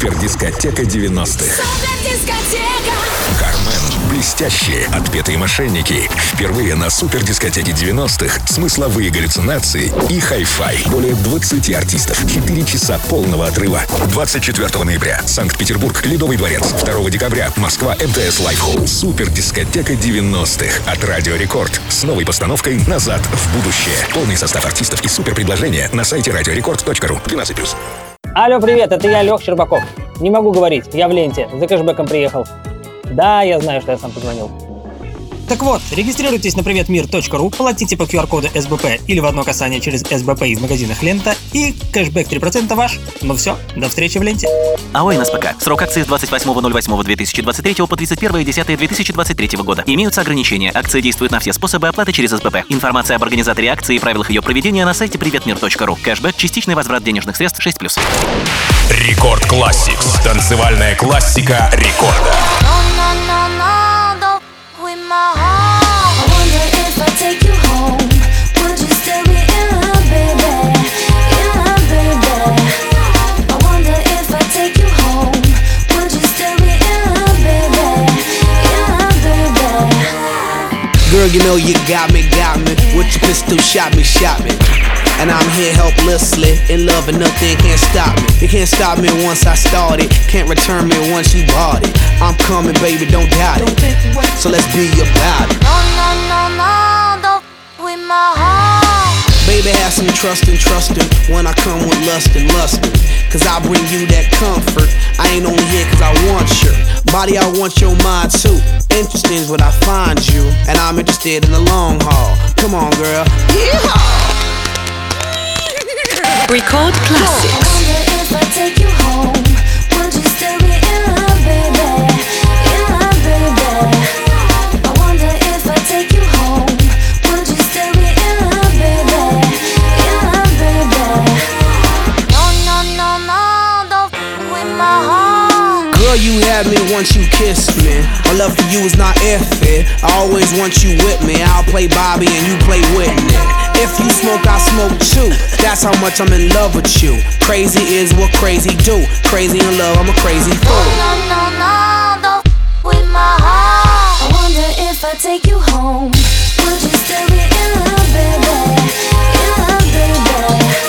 Супер дискотека 90-х. Кармен. Блестящие, отпетые мошенники. Впервые на супер дискотеке 90-х. Смысловые галлюцинации и хай-фай. Более 20 артистов. 4 часа полного отрыва. 24 ноября. Санкт-Петербург. Ледовый дворец. 2 декабря. Москва. МТС Лайф Холл. Супер дискотека 90-х. От Радио Рекорд. С новой постановкой «Назад в будущее». Полный состав артистов и супер предложения на сайте радиорекорд.ру. 12+. Алло, привет, это я, Лех Щербаков. Не могу говорить, я в ленте, за кэшбэком приехал. Да, я знаю, что я сам позвонил. Так вот, регистрируйтесь на приветмир.ру, платите по QR-коду СБП или в одно касание через СБП из магазинах Лента и кэшбэк 3% ваш. Ну все, до встречи в ленте. АО «НСПК». Срок акции с 28.08.2023 по 31.10.2023 года. Имеются ограничения. Акция действует на все способы оплаты через СБП. Информация об организаторе акции и правилах ее проведения на сайте приветмир.ру. Кэшбэк, частичный возврат денежных средств 6+. Рекорд Классикс. Танцевальная классика рекорда. You know you got me, got me. With your pistol, shot me, shot me. And I'm here helplessly, in love and nothing can't stop me. You can't stop me once I started, can't return me once you bought it. I'm coming, baby, don't doubt it. So let's be about it. No, no, no, no, don't with my heart. Baby, have some trust and trust him when I come with lust and lustin'. Cause I bring you that comfort. I ain't only here cause I want your body, I want your mind too. Interesting is what I find you, and I'm interested in the long haul. Come on, girl. Yeehaw! Record I Classix. You had me once you kissed me. My love for you is not if it. I always want you with me. I'll play Bobby and you play Whitney. If you smoke, I smoke too. That's how much I'm in love with you. Crazy is what crazy do. Crazy in love, I'm a crazy fool. No, no, no, don't with my heart. I wonder if I take you home, would you still be in love, baby? In love, baby.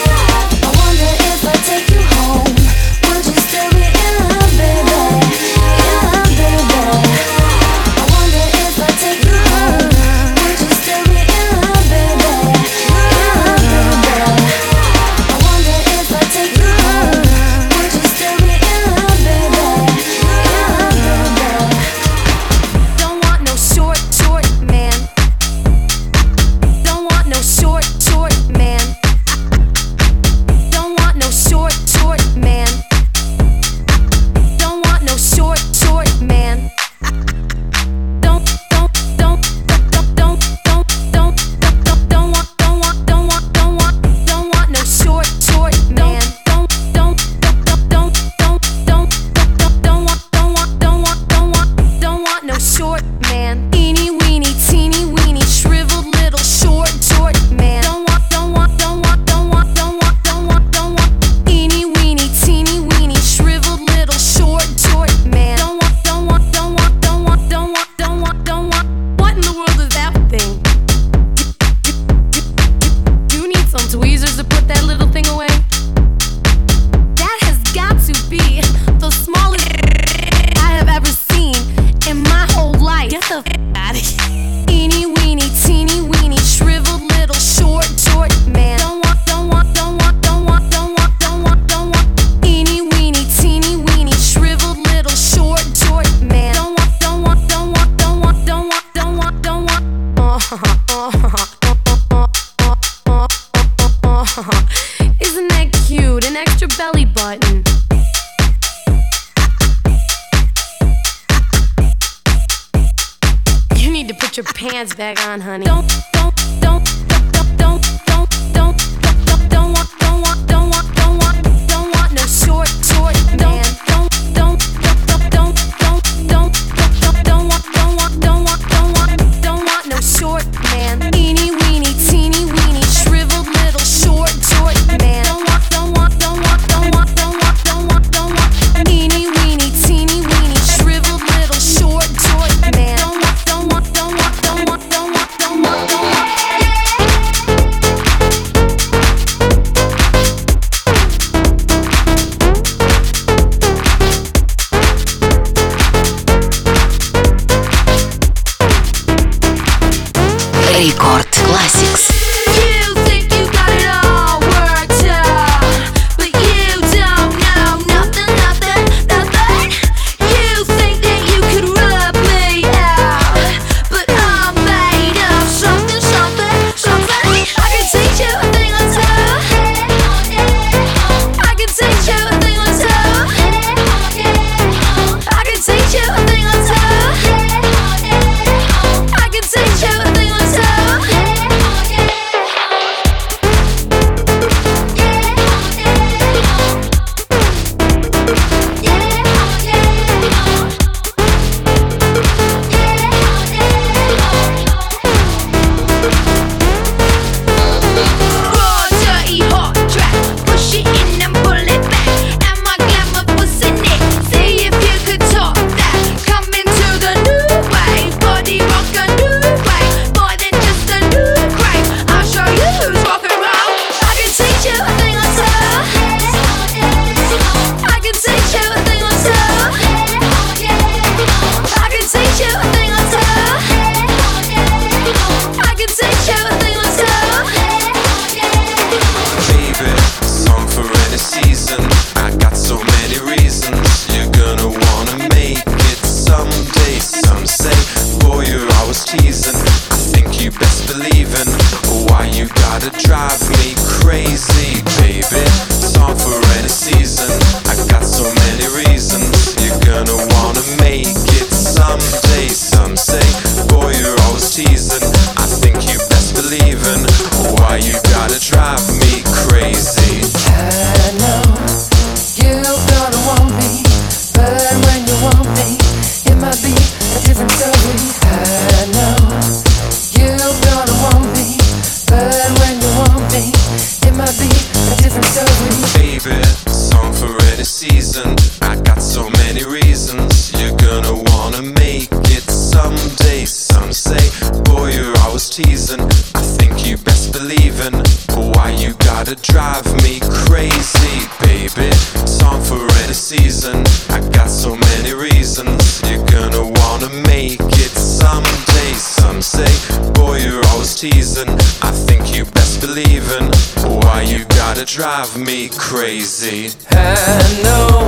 for any season. Drive me crazy. I know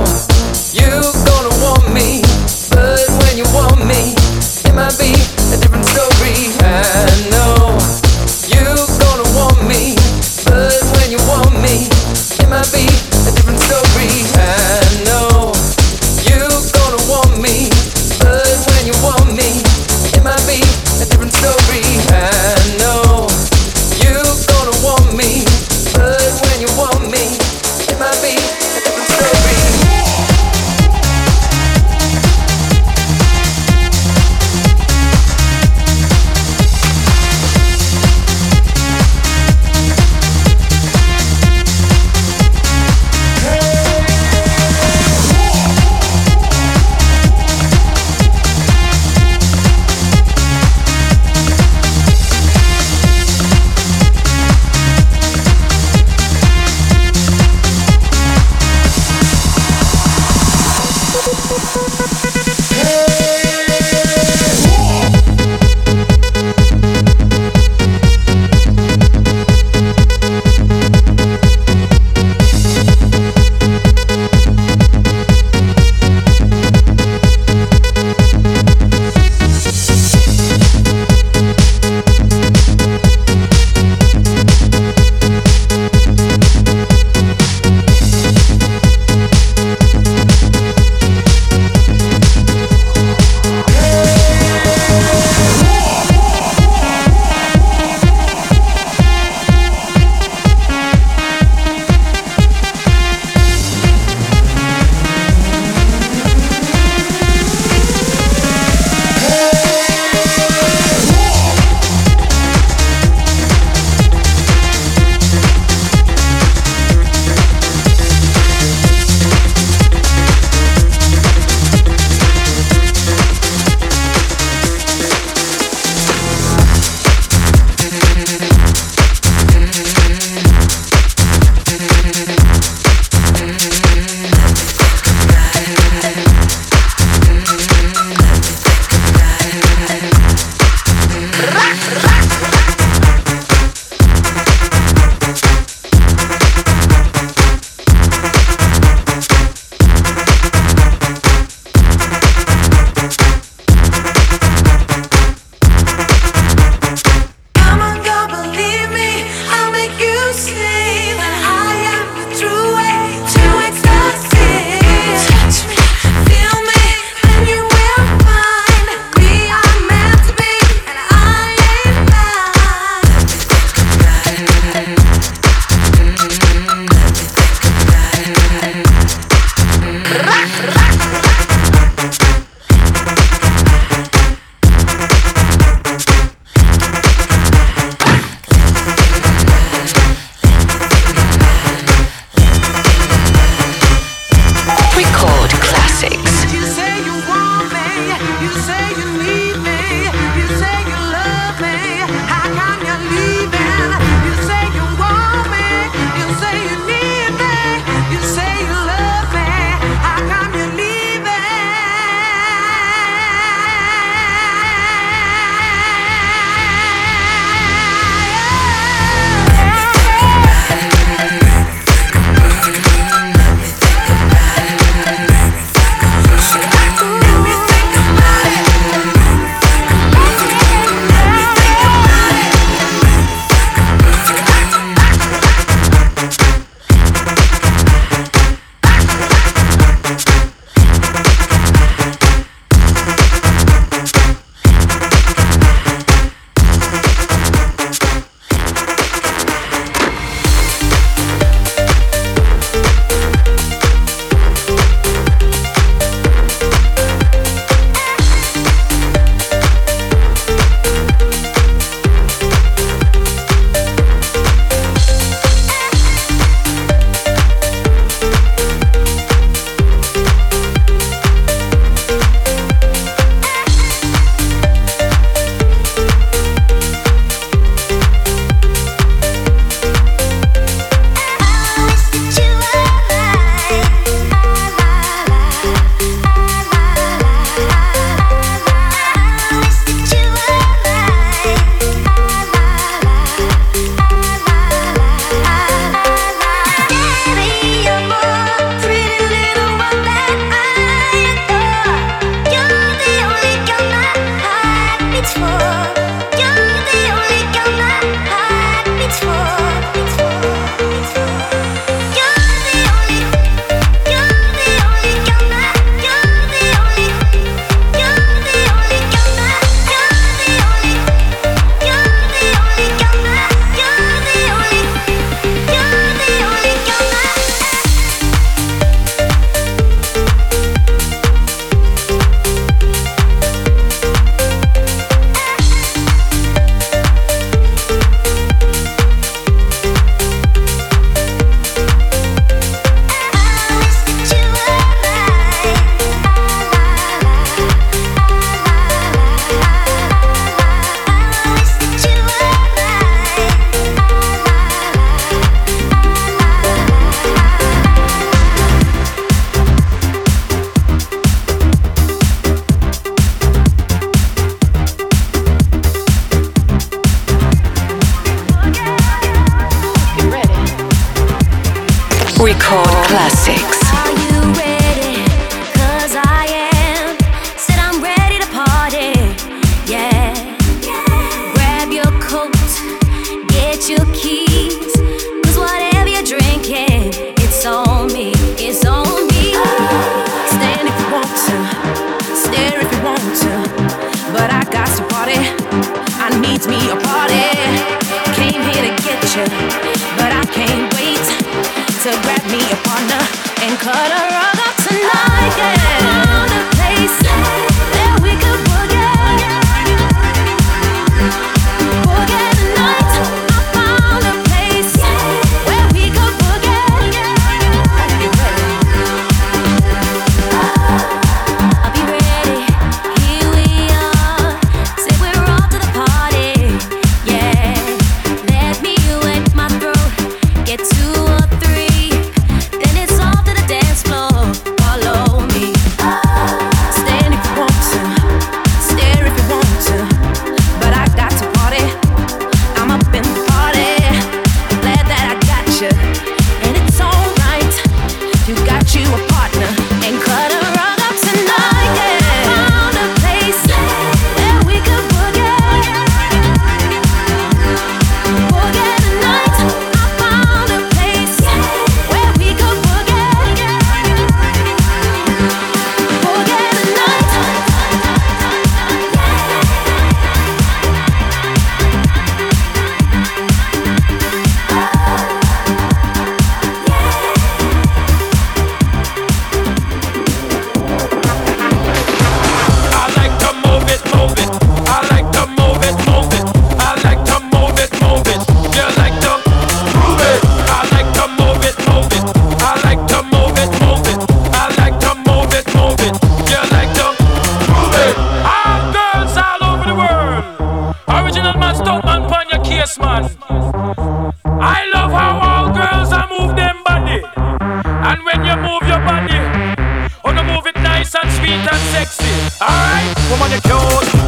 sweet and sexy. Alright, woman, you're cute.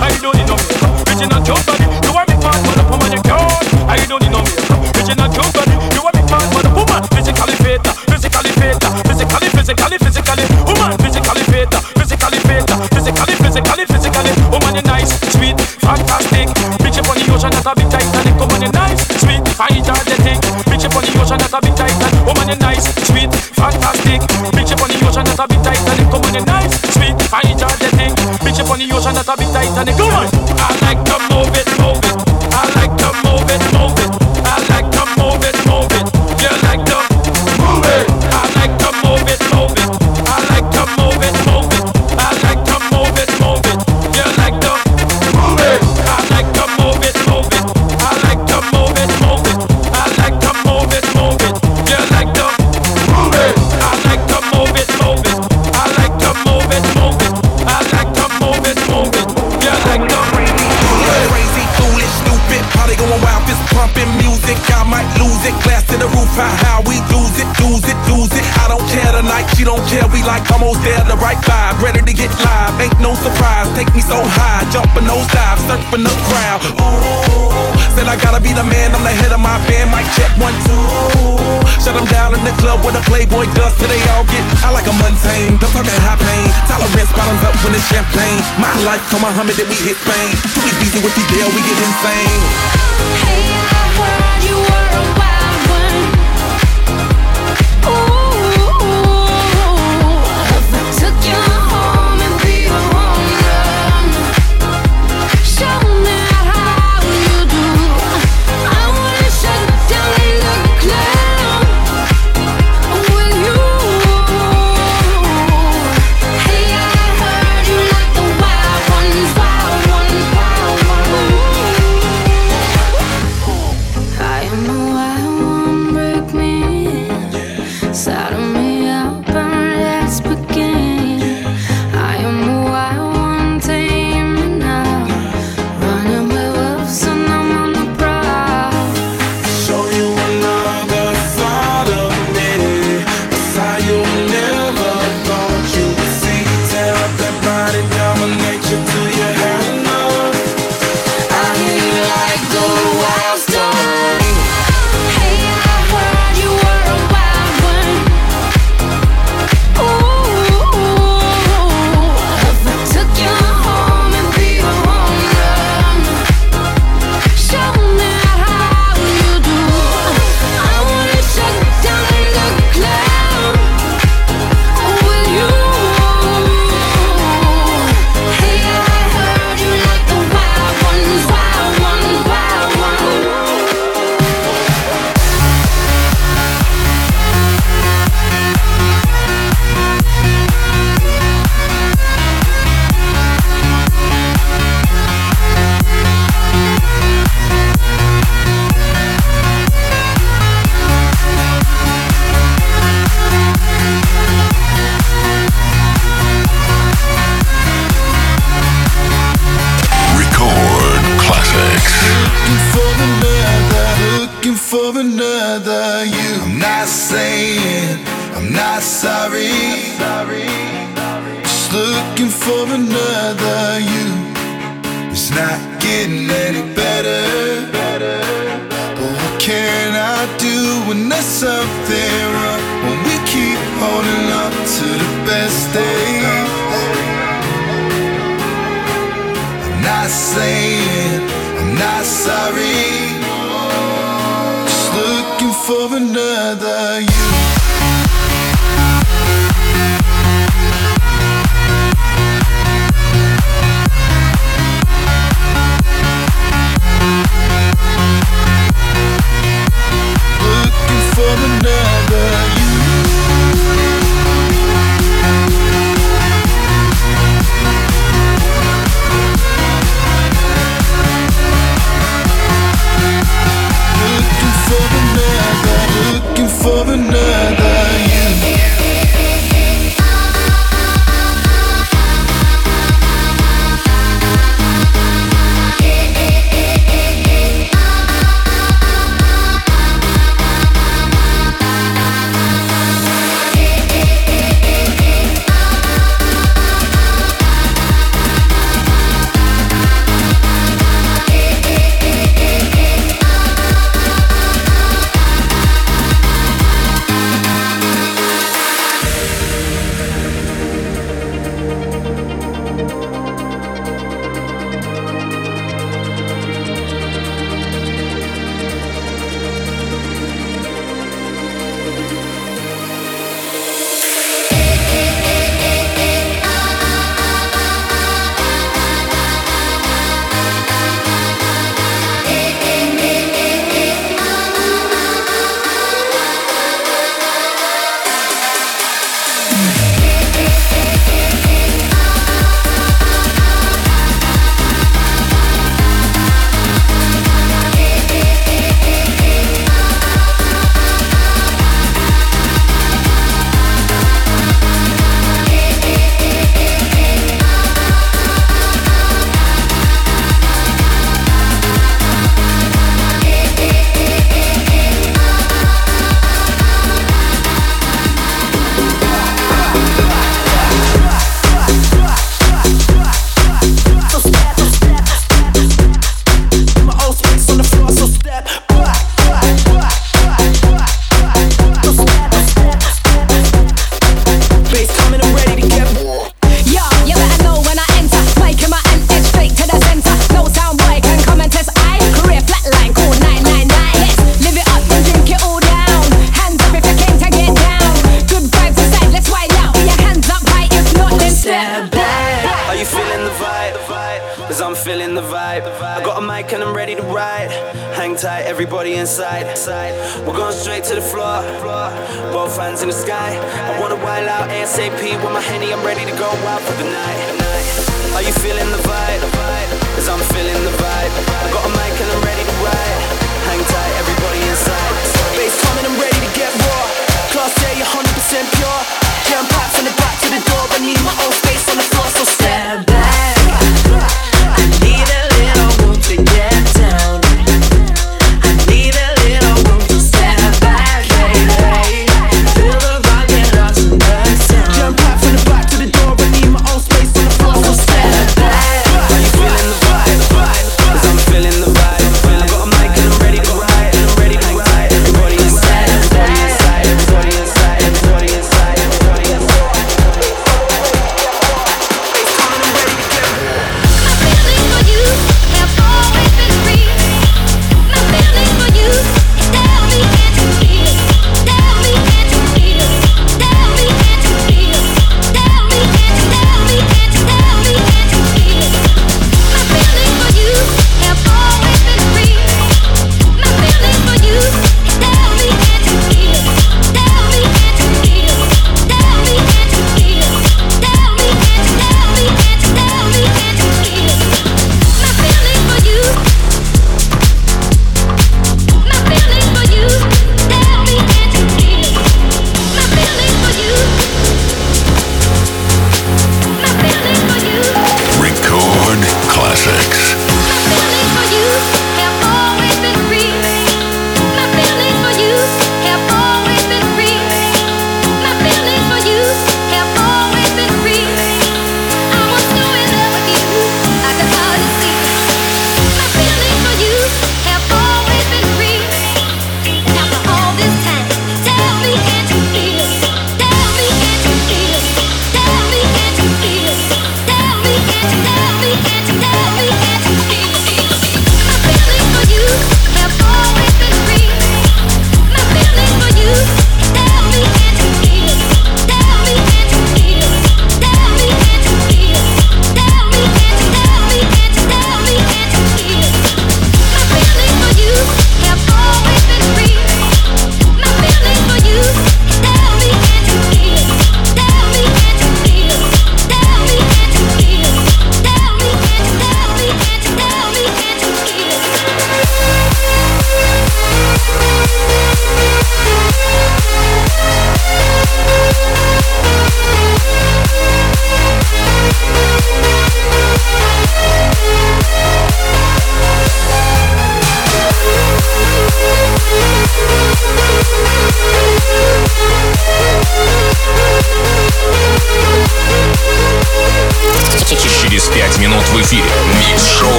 motion that a bit tight and it come on. I like the Playboy does today all get I like a mundane, don't talk that high pain. Tolerance bottoms up when it's champagne. My life come Muhammad then we hit Spain Too easy with you, deal, we get insane. Hey, I heard you were a wild when that's up there up when we keep holding up to the best days I'm not saying I'm not sorry. Just looking for another you. For another. You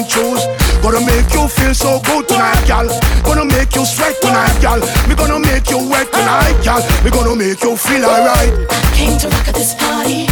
fine shoes. Gonna make you feel so good tonight, gal. Gonna make you sweat tonight, gal. Me gonna make you wet tonight, gal. Me gonna make you feel alright. I came to rock at this party.